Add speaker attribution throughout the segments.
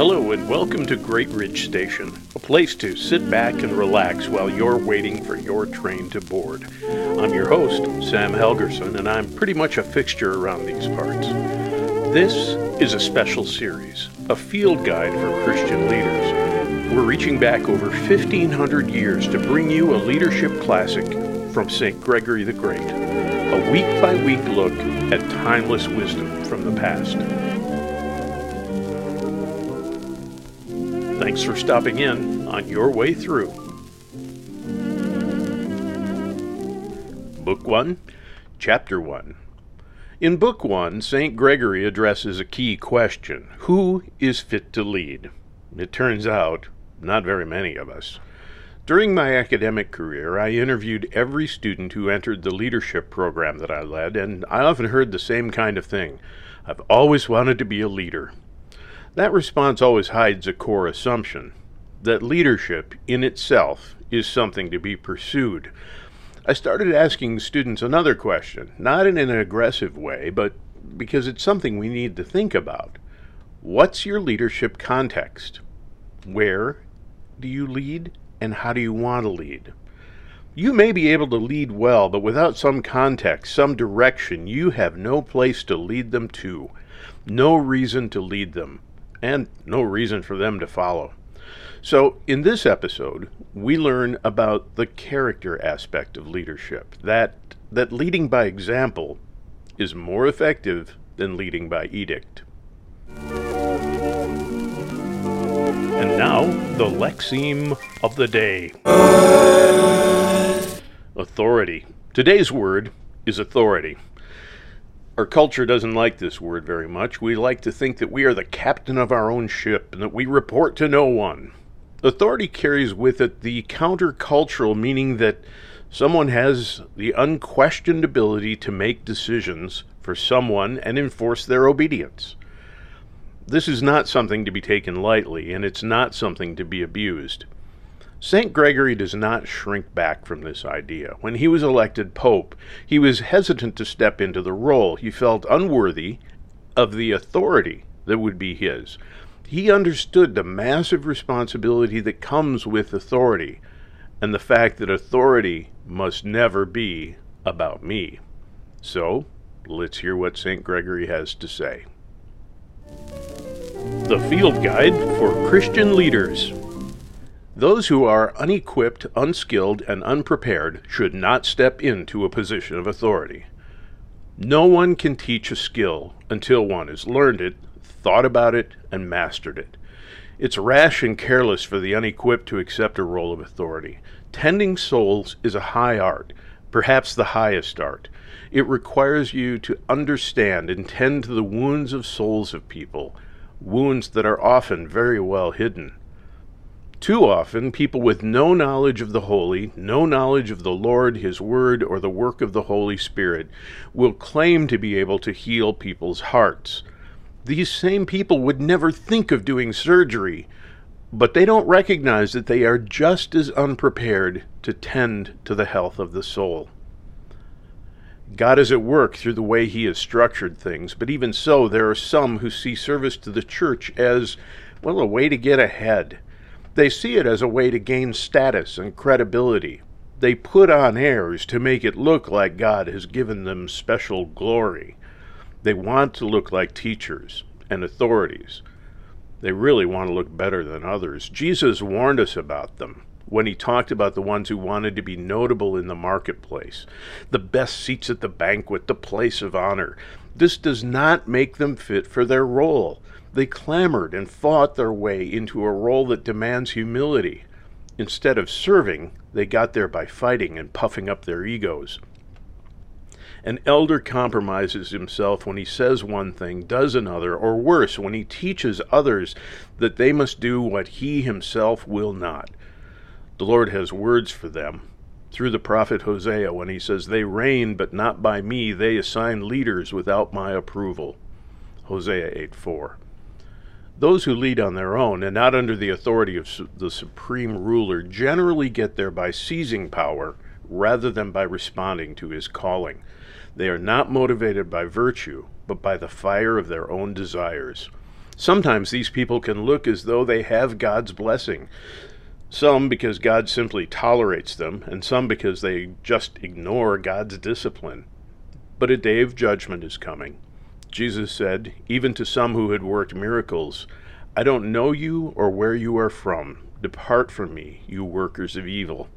Speaker 1: Hello and welcome to Great Ridge Station, a place to sit back and relax while you're waiting for your train to board. I'm your host, Sam Helgerson, and I'm pretty much a fixture around these parts. This is a special series, a field guide for Christian leaders. We're reaching back over 1,500 years to bring you a leadership classic from St. Gregory the Great, a week by week look at timeless wisdom from the past. Thanks for stopping in on your way through. Book 1, Chapter 1. In Book 1, St. Gregory addresses a key question Who is fit to lead? It turns out, not very many of us. During my academic career, I interviewed every student who entered the leadership program that I led, and I often heard the same kind of thing I've always wanted to be a leader. That response always hides a core assumption that leadership in itself is something to be pursued. I started asking students another question, not in an aggressive way, but because it's something we need to think about. What's your leadership context? Where do you lead, and how do you want to lead? You may be able to lead well, but without some context, some direction, you have no place to lead them to, no reason to lead them and no reason for them to follow. So, in this episode, we learn about the character aspect of leadership, that that leading by example is more effective than leading by edict. And now, the lexeme of the day. Authority. Today's word is authority. Our culture doesn't like this word very much. We like to think that we are the captain of our own ship and that we report to no one. Authority carries with it the countercultural meaning that someone has the unquestioned ability to make decisions for someone and enforce their obedience. This is not something to be taken lightly, and it's not something to be abused. St. Gregory does not shrink back from this idea. When he was elected pope, he was hesitant to step into the role. He felt unworthy of the authority that would be his. He understood the massive responsibility that comes with authority and the fact that authority must never be about me. So, let's hear what St. Gregory has to say. The Field Guide for Christian Leaders. Those who are unequipped, unskilled, and unprepared should not step into a position of authority. No one can teach a skill until one has learned it, thought about it, and mastered it. It's rash and careless for the unequipped to accept a role of authority. Tending souls is a high art, perhaps the highest art. It requires you to understand and tend to the wounds of souls of people, wounds that are often very well hidden. Too often, people with no knowledge of the holy, no knowledge of the Lord, His Word, or the work of the Holy Spirit, will claim to be able to heal people's hearts. These same people would never think of doing surgery, but they don't recognize that they are just as unprepared to tend to the health of the soul. God is at work through the way He has structured things, but even so, there are some who see service to the church as, well, a way to get ahead they see it as a way to gain status and credibility. They put on airs to make it look like God has given them special glory. They want to look like teachers and authorities. They really want to look better than others. Jesus warned us about them when he talked about the ones who wanted to be notable in the marketplace, the best seats at the banquet, the place of honor. This does not make them fit for their role. They clamored and fought their way into a role that demands humility. Instead of serving, they got there by fighting and puffing up their egos. An elder compromises himself when he says one thing, does another, or worse, when he teaches others that they must do what he himself will not. The Lord has words for them through the prophet Hosea when he says, They reign, but not by me. They assign leaders without my approval. Hosea 8 4. Those who lead on their own and not under the authority of the supreme ruler generally get there by seizing power rather than by responding to his calling. They are not motivated by virtue, but by the fire of their own desires. Sometimes these people can look as though they have God's blessing. Some because God simply tolerates them, and some because they just ignore God's discipline. But a day of judgment is coming. Jesus said, even to some who had worked miracles, I don't know you or where you are from. Depart from me, you workers of evil.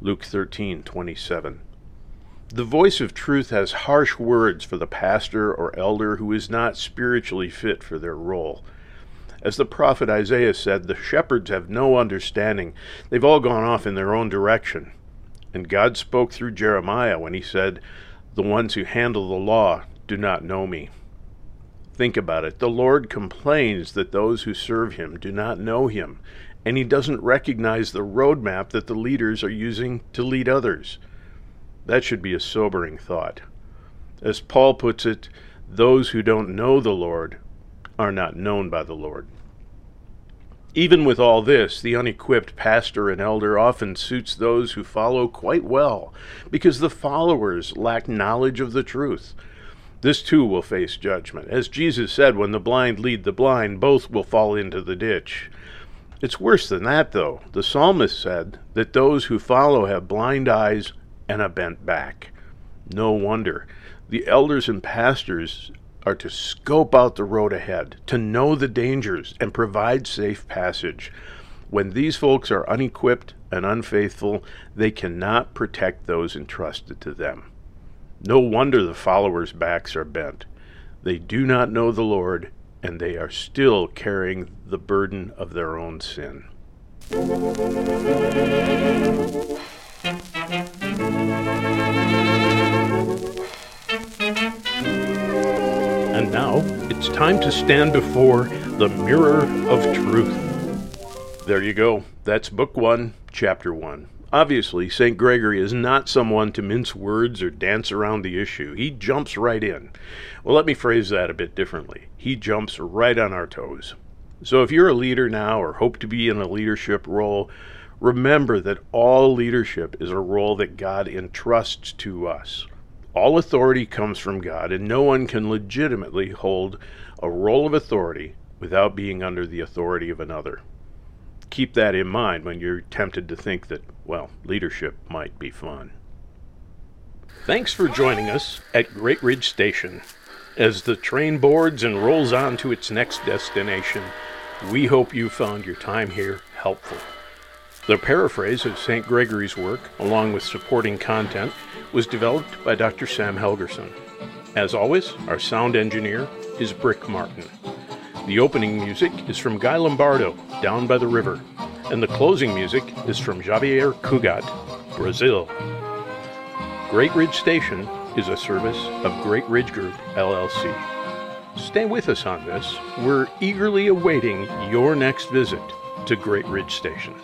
Speaker 1: Luke 13:27. The voice of truth has harsh words for the pastor or elder who is not spiritually fit for their role. As the prophet Isaiah said, the shepherds have no understanding. They've all gone off in their own direction. And God spoke through Jeremiah when he said, The ones who handle the law do not know me. Think about it. The Lord complains that those who serve him do not know him, and he doesn't recognize the roadmap that the leaders are using to lead others. That should be a sobering thought. As Paul puts it, those who don't know the Lord are not known by the Lord. Even with all this, the unequipped pastor and elder often suits those who follow quite well, because the followers lack knowledge of the truth. This too will face judgment. As Jesus said, when the blind lead the blind, both will fall into the ditch. It's worse than that, though. The psalmist said that those who follow have blind eyes and a bent back. No wonder. The elders and pastors are to scope out the road ahead, to know the dangers, and provide safe passage. When these folks are unequipped and unfaithful, they cannot protect those entrusted to them. No wonder the followers' backs are bent. They do not know the Lord, and they are still carrying the burden of their own sin. It's time to stand before the mirror of truth. There you go. That's Book 1, Chapter 1. Obviously, St. Gregory is not someone to mince words or dance around the issue. He jumps right in. Well, let me phrase that a bit differently. He jumps right on our toes. So if you're a leader now or hope to be in a leadership role, remember that all leadership is a role that God entrusts to us. All authority comes from God, and no one can legitimately hold a role of authority without being under the authority of another. Keep that in mind when you're tempted to think that, well, leadership might be fun. Thanks for joining us at Great Ridge Station. As the train boards and rolls on to its next destination, we hope you found your time here helpful. The paraphrase of St. Gregory's work, along with supporting content, was developed by Dr. Sam Helgerson. As always, our sound engineer is Brick Martin. The opening music is from Guy Lombardo, Down by the River, and the closing music is from Javier Cugat, Brazil. Great Ridge Station is a service of Great Ridge Group, LLC. Stay with us on this. We're eagerly awaiting your next visit to Great Ridge Station.